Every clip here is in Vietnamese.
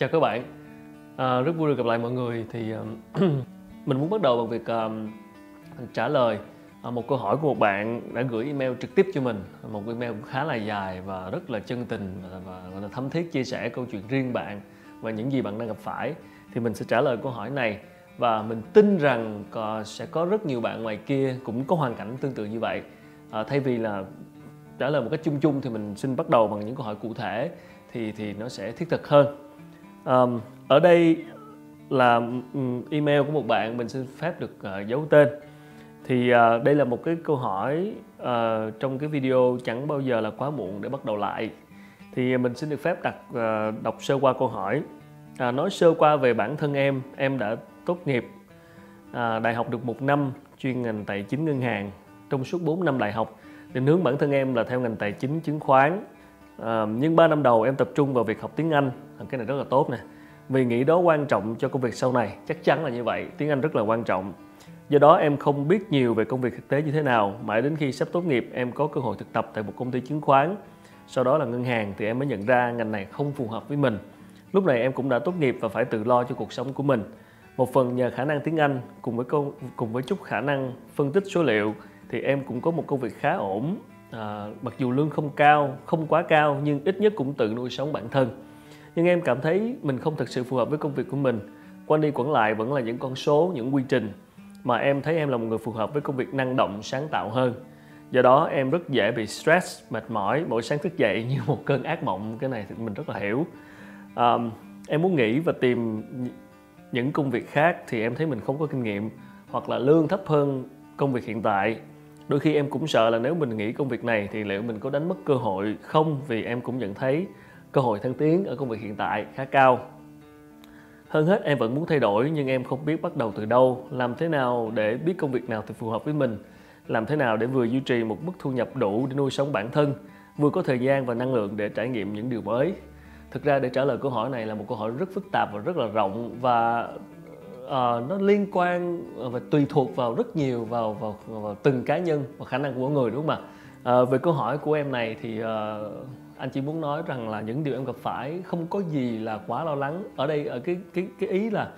chào các bạn. À, rất vui được gặp lại mọi người. Thì uh, mình muốn bắt đầu bằng việc uh, trả lời uh, một câu hỏi của một bạn đã gửi email trực tiếp cho mình. Một email cũng khá là dài và rất là chân tình và, và, và thấm thiết chia sẻ câu chuyện riêng bạn và những gì bạn đang gặp phải. Thì mình sẽ trả lời câu hỏi này và mình tin rằng sẽ có rất nhiều bạn ngoài kia cũng có hoàn cảnh tương tự như vậy. À, thay vì là trả lời một cách chung chung thì mình xin bắt đầu bằng những câu hỏi cụ thể thì thì nó sẽ thiết thực hơn um, ở đây là email của một bạn mình xin phép được uh, giấu tên. Thì uh, đây là một cái câu hỏi uh, trong cái video chẳng bao giờ là quá muộn để bắt đầu lại. Thì mình xin được phép đặt uh, đọc sơ qua câu hỏi. À, nói sơ qua về bản thân em em đã tốt nghiệp à, đại học được một năm chuyên ngành tài chính ngân hàng. Trong suốt 4 năm đại học định hướng bản thân em là theo ngành tài chính chứng khoán. À, nhưng 3 năm đầu em tập trung vào việc học tiếng Anh. Ờ, cái này rất là tốt nè. Vì nghĩ đó quan trọng cho công việc sau này chắc chắn là như vậy. Tiếng Anh rất là quan trọng. Do đó em không biết nhiều về công việc thực tế như thế nào. Mãi đến khi sắp tốt nghiệp em có cơ hội thực tập tại một công ty chứng khoán. Sau đó là ngân hàng thì em mới nhận ra ngành này không phù hợp với mình. Lúc này em cũng đã tốt nghiệp và phải tự lo cho cuộc sống của mình. Một phần nhờ khả năng tiếng Anh cùng với công cùng với chút khả năng phân tích số liệu thì em cũng có một công việc khá ổn. À, mặc dù lương không cao không quá cao nhưng ít nhất cũng tự nuôi sống bản thân nhưng em cảm thấy mình không thực sự phù hợp với công việc của mình. Quan đi quẩn lại vẫn là những con số những quy trình mà em thấy em là một người phù hợp với công việc năng động sáng tạo hơn. Do đó em rất dễ bị stress mệt mỏi mỗi sáng thức dậy như một cơn ác mộng. Cái này thì mình rất là hiểu. Um, em muốn nghỉ và tìm những công việc khác thì em thấy mình không có kinh nghiệm hoặc là lương thấp hơn công việc hiện tại. Đôi khi em cũng sợ là nếu mình nghỉ công việc này thì liệu mình có đánh mất cơ hội không? Vì em cũng nhận thấy cơ hội thăng tiến ở công việc hiện tại khá cao. Hơn hết em vẫn muốn thay đổi nhưng em không biết bắt đầu từ đâu làm thế nào để biết công việc nào thì phù hợp với mình làm thế nào để vừa duy trì một mức thu nhập đủ để nuôi sống bản thân vừa có thời gian và năng lượng để trải nghiệm những điều mới. Thực ra để trả lời câu hỏi này là một câu hỏi rất phức tạp và rất là rộng và uh, nó liên quan và tùy thuộc vào rất nhiều vào, vào vào từng cá nhân và khả năng của mỗi người đúng không ạ? Uh, về câu hỏi của em này thì uh, anh chỉ muốn nói rằng là những điều em gặp phải không có gì là quá lo lắng. Ở đây ở cái cái cái ý là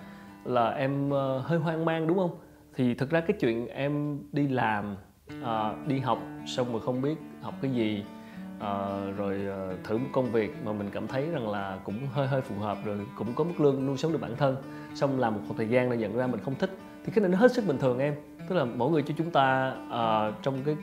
là em ờ, hơi hoang mang đúng không? Thì thực ra cái chuyện em đi làm à, đi học xong rồi không biết học cái gì à, rồi thử một công việc mà mình cảm thấy rằng là cũng hơi hơi phù hợp rồi cũng có mức lương nuôi sống được bản thân xong làm một thời gian là nhận ra mình không thích thì cái này nó hết sức bình thường em. Tức là mỗi người cho chúng ta uh, trong cái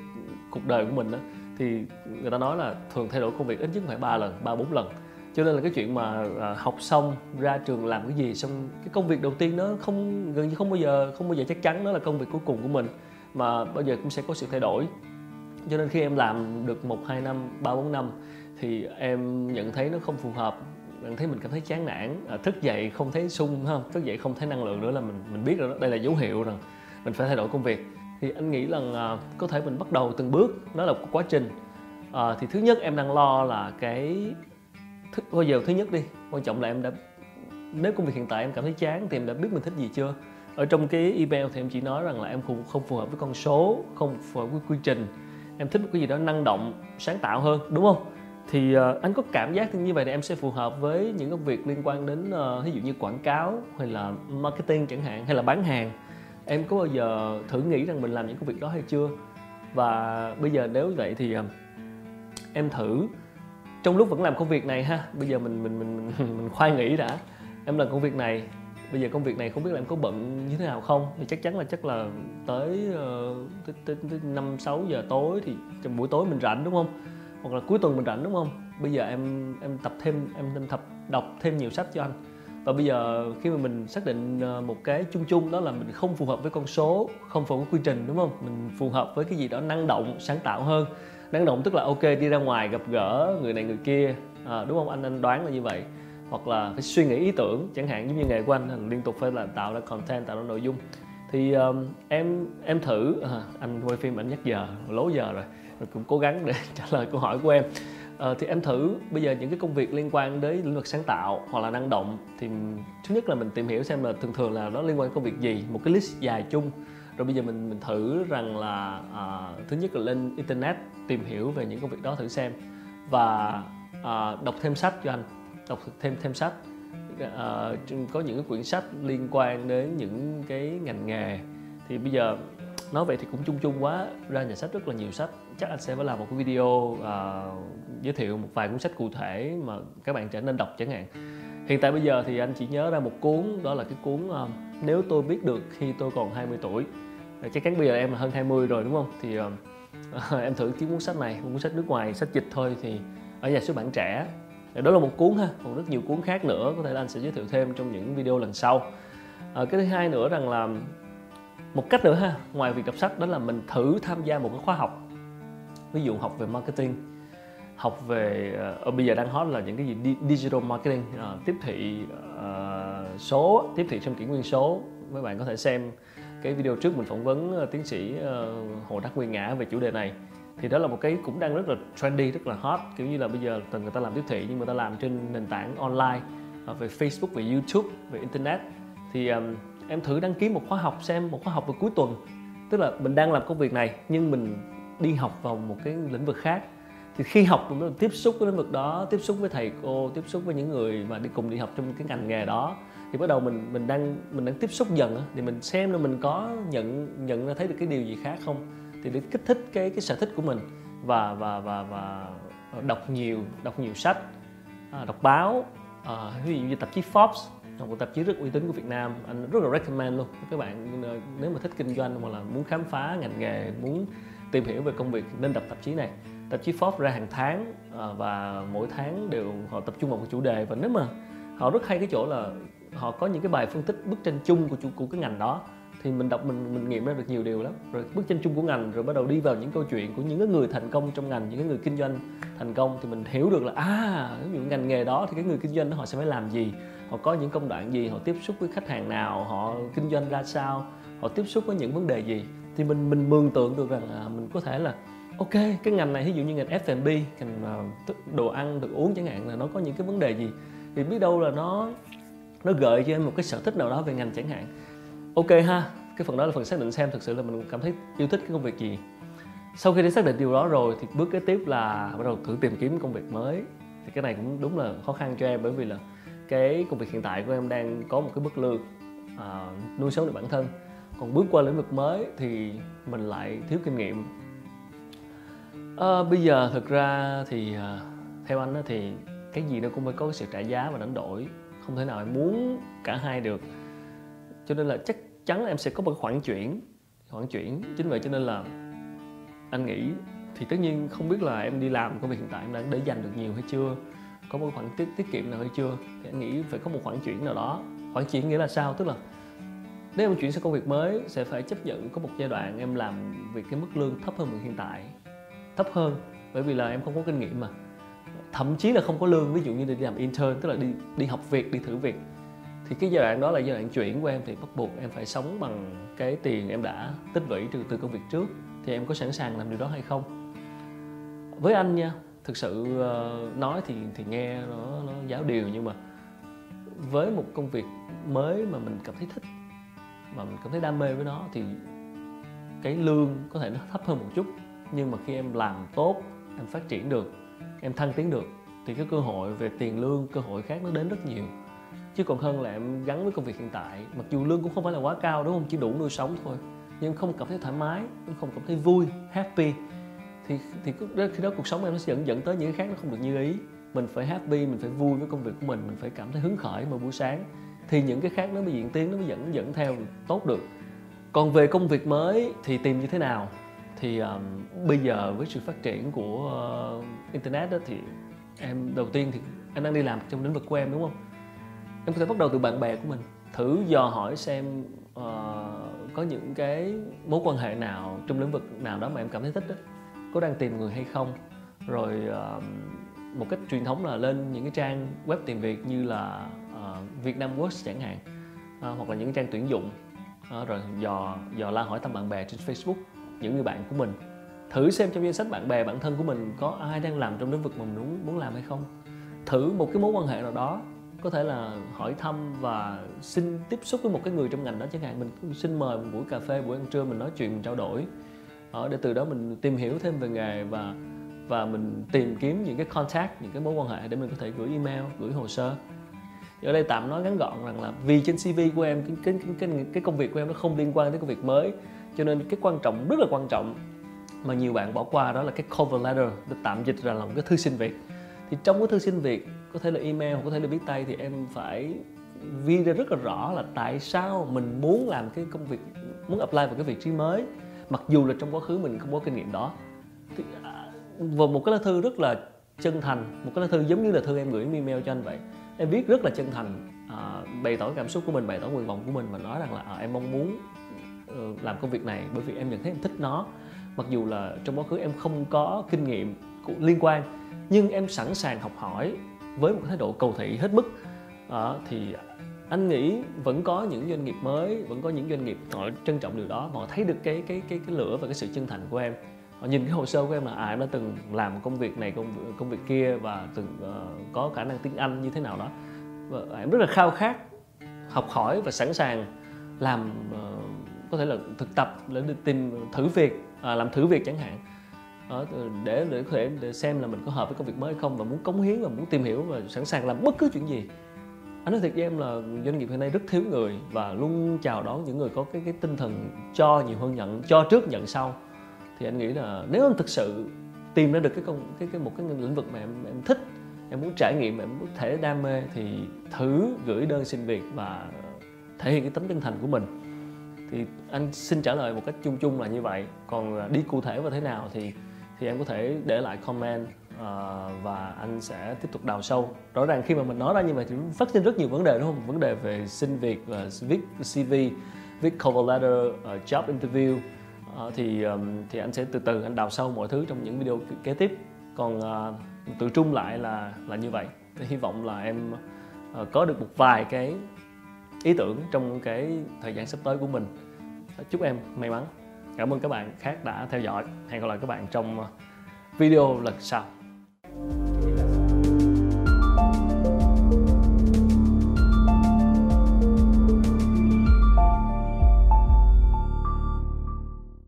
cuộc đời của mình đó thì người ta nói là thường thay đổi công việc ít nhất phải ba lần ba bốn lần. Cho nên là cái chuyện mà à, học xong ra trường làm cái gì xong cái công việc đầu tiên nó không gần như không bao giờ không bao giờ chắc chắn nó là công việc cuối cùng của mình mà bao giờ cũng sẽ có sự thay đổi. Cho nên khi em làm được một hai năm ba bốn năm thì em nhận thấy nó không phù hợp nhận thấy mình cảm thấy chán nản à, thức dậy không thấy sung không? Thức dậy không thấy năng lượng nữa là mình mình biết rồi đó đây là dấu hiệu rằng mình phải thay đổi công việc thì anh nghĩ rằng à, có thể mình bắt đầu từng bước đó là một quá trình. À, thì thứ nhất em đang lo là cái thứ, thôi giờ thứ nhất đi quan trọng là em đã nếu công việc hiện tại em cảm thấy chán thì em đã biết mình thích gì chưa? Ở trong cái email thì em chỉ nói rằng là em không không phù hợp với con số không phù hợp với quy trình. Em thích một cái gì đó năng động sáng tạo hơn đúng không? Thì uh, anh có cảm giác như vậy thì em sẽ phù hợp với những công việc liên quan đến ờ, uh, ví dụ như quảng cáo hay là marketing chẳng hạn hay là bán hàng em có bao giờ thử nghĩ rằng mình làm những công việc đó hay chưa? Và bây giờ nếu vậy thì à, em thử. Trong lúc vẫn làm công việc này ha bây giờ mình mình mình mình, mình khoai nghĩ đã. Em làm công việc này bây giờ công việc này không biết là em có bận như thế nào không? Thì chắc chắn là chắc là tới uh, tới, tới, năm sáu giờ tối thì trong buổi tối mình rảnh đúng không? Hoặc là cuối tuần mình rảnh đúng không? Bây giờ em em tập thêm em, em tập đọc thêm nhiều sách cho anh và bây giờ khi mà mình xác định ờ, một cái chung chung đó là mình không phù hợp với con số không phù hợp với quy trình đúng không? Mình phù hợp với cái gì đó năng động sáng tạo hơn. Năng động tức là ok đi ra ngoài gặp gỡ người này người kia à, đúng không? Anh anh đoán là như vậy. Hoặc là phải suy nghĩ ý tưởng chẳng hạn giống như nghề của anh liên tục phải là tạo ra content tạo ra nội dung. Thì um, em em thử à, anh quay phim anh nhắc giờ lố giờ rồi rồi cũng cố gắng để trả lời câu hỏi của em à, thì em thử bây giờ những cái công việc liên quan đến lĩnh vực sáng tạo hoặc là năng động thì thứ nhất là mình tìm hiểu xem là thường thường là nó liên quan đến công việc gì một cái list dài chung. Rồi bây giờ mình mình thử rằng là à, thứ nhất là lên internet tìm hiểu về những công việc đó thử xem. Và à, đọc thêm sách cho anh đọc thêm thêm sách. À, có những cái quyển sách liên quan đến những cái ngành nghề. Thì bây giờ nói vậy thì cũng chung chung quá ra nhà sách rất là nhiều sách chắc anh sẽ phải làm một cái video uh, giới thiệu một vài cuốn sách cụ thể mà các bạn trở nên đọc chẳng hạn. Hiện tại bây giờ thì anh chỉ nhớ ra một cuốn đó là cái cuốn uh, nếu tôi biết được khi tôi còn 20 tuổi. Ờ, chắc chắn bây giờ em là hơn 20 rồi đúng không? Thì uh, em thử kiếm cuốn sách này cuốn sách nước ngoài sách dịch thôi thì ở nhà xuất bản trẻ. Đó là một cuốn ha còn rất nhiều cuốn khác nữa có thể là anh sẽ giới thiệu thêm trong những video lần sau. À, cái thứ hai nữa rằng là một cách nữa ha ngoài việc đọc sách đó là mình thử tham gia một cái khóa học ví dụ học về marketing học về uh, bây giờ đang hot là những cái gì digital marketing uh, tiếp thị uh, số tiếp thị trong kỷ nguyên số. Mấy bạn có thể xem cái video trước mình phỏng vấn uh, tiến sĩ uh, hồ đắc nguyên ngã về chủ đề này. Thì đó là một cái cũng đang rất là trendy rất là hot. Kiểu như là bây giờ từng người ta làm tiếp thị nhưng mà ta làm trên nền tảng online uh, về Facebook về YouTube về internet. Thì um, em thử đăng ký một khóa học xem một khóa học vào cuối tuần. Tức là mình đang làm công việc này nhưng mình đi học vào một cái lĩnh vực khác. Thì khi học mình tiếp xúc với lĩnh vực đó tiếp xúc với thầy cô tiếp xúc với những người mà đi cùng đi học trong cái ngành nghề đó thì bắt đầu mình mình đang mình đang tiếp xúc dần thì mình xem là mình có nhận nhận ra thấy được cái điều gì khác không? Thì để kích thích cái cái sở thích của mình và và và và đọc nhiều đọc nhiều sách à, đọc báo à, ví dụ như tạp chí Forbes một tạp chí rất uy tín của Việt Nam anh rất là recommend luôn. Các bạn ờ, nếu mà thích kinh doanh hoặc là muốn khám phá ngành nghề muốn tìm hiểu về công việc nên đọc tạp chí này. Tạp chí Forbes ra hàng tháng ờ, và mỗi tháng đều họ tập trung vào một chủ đề. Và nếu mà họ rất hay cái chỗ là họ có những cái bài phân tích bức tranh chung của của cái ngành đó, thì mình đọc mình mình nghiệm ra được nhiều điều lắm. Rồi bức tranh chung của ngành, rồi bắt đầu đi vào những câu chuyện của những người thành công trong ngành, những người kinh doanh thành công, thì mình hiểu được là à ví dụ ngành nghề đó thì cái người kinh doanh đó họ sẽ phải làm gì? Họ có những công đoạn gì? Họ tiếp xúc với khách hàng nào? Họ kinh doanh ra sao? Họ tiếp xúc với những vấn đề gì? Thì mình mình mường tượng được rằng à, mình có thể là ok cái ngành này ví dụ như ngành F&B ngành uh, đồ ăn được uống chẳng hạn là nó có những cái vấn đề gì thì biết đâu là nó nó gợi cho em một cái sở thích nào đó về ngành chẳng hạn. Ok ha cái phần đó là phần xác định xem thực sự là mình cảm thấy yêu thích cái công việc gì. Sau khi đã xác định điều đó rồi thì bước kế tiếp là bắt đầu thử tìm kiếm công việc mới. Thì cái này cũng đúng là khó khăn cho em bởi vì là cái công việc hiện tại của em đang có một cái mức lương uh, nuôi sống được bản thân còn bước qua lĩnh vực mới thì mình lại thiếu kinh nghiệm. À, bây giờ thực ra thì ờ, theo anh thì cái gì nó cũng phải có sự trả giá và đánh đổi. Không thể nào em muốn cả hai được. Cho nên là chắc chắn là em sẽ có một khoản chuyển khoản chuyển. Chính vậy cho nên là anh nghĩ thì tất nhiên không biết là em đi làm công việc hiện tại em đã để dành được nhiều hay chưa có một khoản tiết tiết kiệm nào hay chưa. Thì anh nghĩ phải có một khoản chuyển nào đó. Khoản chuyển nghĩa là sao? Tức là nếu em chuyển sang công việc mới, sẽ phải chấp nhận có một giai đoạn em làm việc cái mức lương thấp hơn mình hiện tại. Thấp hơn, bởi vì là em không có kinh nghiệm mà. Thậm chí là không có lương, ví dụ như đi làm intern, tức là đi đi học việc, đi thử việc. Thì cái giai đoạn đó là giai đoạn chuyển của em thì bắt buộc em phải sống bằng cái tiền em đã tích lũy từ từ công việc trước. Thì em có sẵn sàng làm điều đó hay không? Với anh nha, thực sự ờ, nói thì thì nghe nó nó giáo điều nhưng mà với một công việc mới mà mình cảm thấy thích mà mình cảm thấy đam mê với nó thì cái lương có thể nó thấp hơn một chút. Nhưng mà khi em làm tốt, em phát triển được, em thăng tiến được, thì cái cơ hội về tiền lương, cơ hội khác nó đến rất nhiều. Chứ còn hơn là em gắn với công việc hiện tại, mặc dù lương cũng không phải là quá cao, đúng không? Chỉ đủ nuôi sống thôi. Nhưng không cảm thấy thoải mái em không cảm thấy vui, happy, thì thì khi đó cuộc sống em nó sẽ dẫn dẫn tới những cái khác nó không được như ý. Mình phải happy, mình phải vui với công việc của mình mình phải cảm thấy hứng khởi vào buổi sáng thì những cái khác nó mới diễn tiến nó mới dẫn dẫn theo tốt được. Còn về công việc mới thì tìm như thế nào? Thì um, bây giờ với sự phát triển của uh, internet đó thì em đầu tiên thì anh đang đi làm trong lĩnh vực của em đúng không? Em có thể bắt đầu từ bạn bè của mình thử dò hỏi xem uh, có những cái mối quan hệ nào trong lĩnh vực nào đó mà em cảm thấy thích đó có đang tìm người hay không? Rồi uh, một cách truyền thống là lên những cái trang web tìm việc như là Vietnam Việt Nam Works chẳng hạn à, hoặc là những trang tuyển dụng à, rồi dò dò la hỏi thăm bạn bè trên Facebook những người bạn của mình. Thử xem trong danh sách bạn bè bản thân của mình có ai đang làm trong lĩnh vực mà mình muốn muốn làm hay không. Thử một cái mối quan hệ nào đó có thể là hỏi thăm và xin tiếp xúc với một cái người trong ngành đó chẳng hạn. Mình xin mời một buổi cà phê buổi ăn trưa mình nói chuyện mình trao đổi. Ở để từ đó mình tìm hiểu thêm về nghề và và mình tìm kiếm những cái contact những cái mối quan hệ để mình có thể gửi email gửi hồ sơ ở đây tạm nói ngắn gọn rằng là vì trên CV của em cái cái cái cái, công việc của em nó không liên quan tới công việc mới cho nên cái quan trọng rất là quan trọng mà nhiều bạn bỏ qua đó là cái cover letter được tạm dịch ra là một cái thư xin việc thì trong cái thư xin việc có thể là email có thể là viết tay thì em phải ghi ra rất là rõ là tại sao mình muốn làm cái công việc muốn apply vào cái vị trí mới mặc dù là trong quá khứ mình không có kinh nghiệm đó. Thì, à, và một cái lá thư rất là chân thành một cái lá thư giống như là thư em gửi email cho anh vậy em viết rất là chân thành à, bày tỏ cảm xúc của mình bày tỏ nguyện vọng của mình và nói rằng là à, em mong muốn uh, làm công việc này bởi vì em nhận thấy em thích nó. Mặc dù là trong quá khứ em không có kinh nghiệm liên quan nhưng em sẵn sàng học hỏi với một thái độ cầu thị hết mức. À, thì anh nghĩ vẫn có những doanh nghiệp mới vẫn có những doanh nghiệp họ trân trọng điều đó họ thấy được cái cái cái cái lửa và cái sự chân thành của em họ nhìn cái hồ sơ của em là à em đã từng làm công việc này công công việc kia và từng uh, có khả năng tiếng Anh như thế nào đó. Và ờ, em rất là khao khát học hỏi và sẵn sàng làm uh, có thể là thực tập để tìm thử việc à, làm thử việc chẳng hạn. Đó, để để có thể để xem là mình có hợp với công việc mới hay không và muốn cống hiến và muốn tìm hiểu và sẵn sàng làm bất cứ chuyện gì. Anh nói thiệt với em là doanh nghiệp hiện nay rất thiếu người và luôn chào đón những người có cái cái tinh thần cho nhiều hơn nhận cho trước nhận sau thì anh nghĩ là nếu anh thực sự tìm ra được cái công cái cái một cái lĩnh vực mà em em thích em muốn trải nghiệm em muốn thể đam mê thì thử gửi đơn xin việc và thể hiện cái tấm chân thành của mình. Thì anh xin trả lời một cách chung chung là như vậy. Còn đi cụ thể vào thế nào thì thì em có thể để lại comment uh, và anh sẽ tiếp tục đào sâu. Rõ ràng khi mà mình nói ra như vậy thì phát sinh rất nhiều vấn đề đúng không? Vấn đề về xin việc và viết cv viết cover letter uh, job interview Ờ, thì thì anh sẽ từ từ anh đào sâu mọi thứ trong những video kế tiếp. Còn uh, tự trung lại là là như vậy. Thì hy vọng là em ờ, có được một vài cái ý tưởng trong cái thời gian sắp tới của mình. Chúc em may mắn. Cảm ơn các bạn khác đã theo dõi. Hẹn gặp lại các bạn trong video lần sau.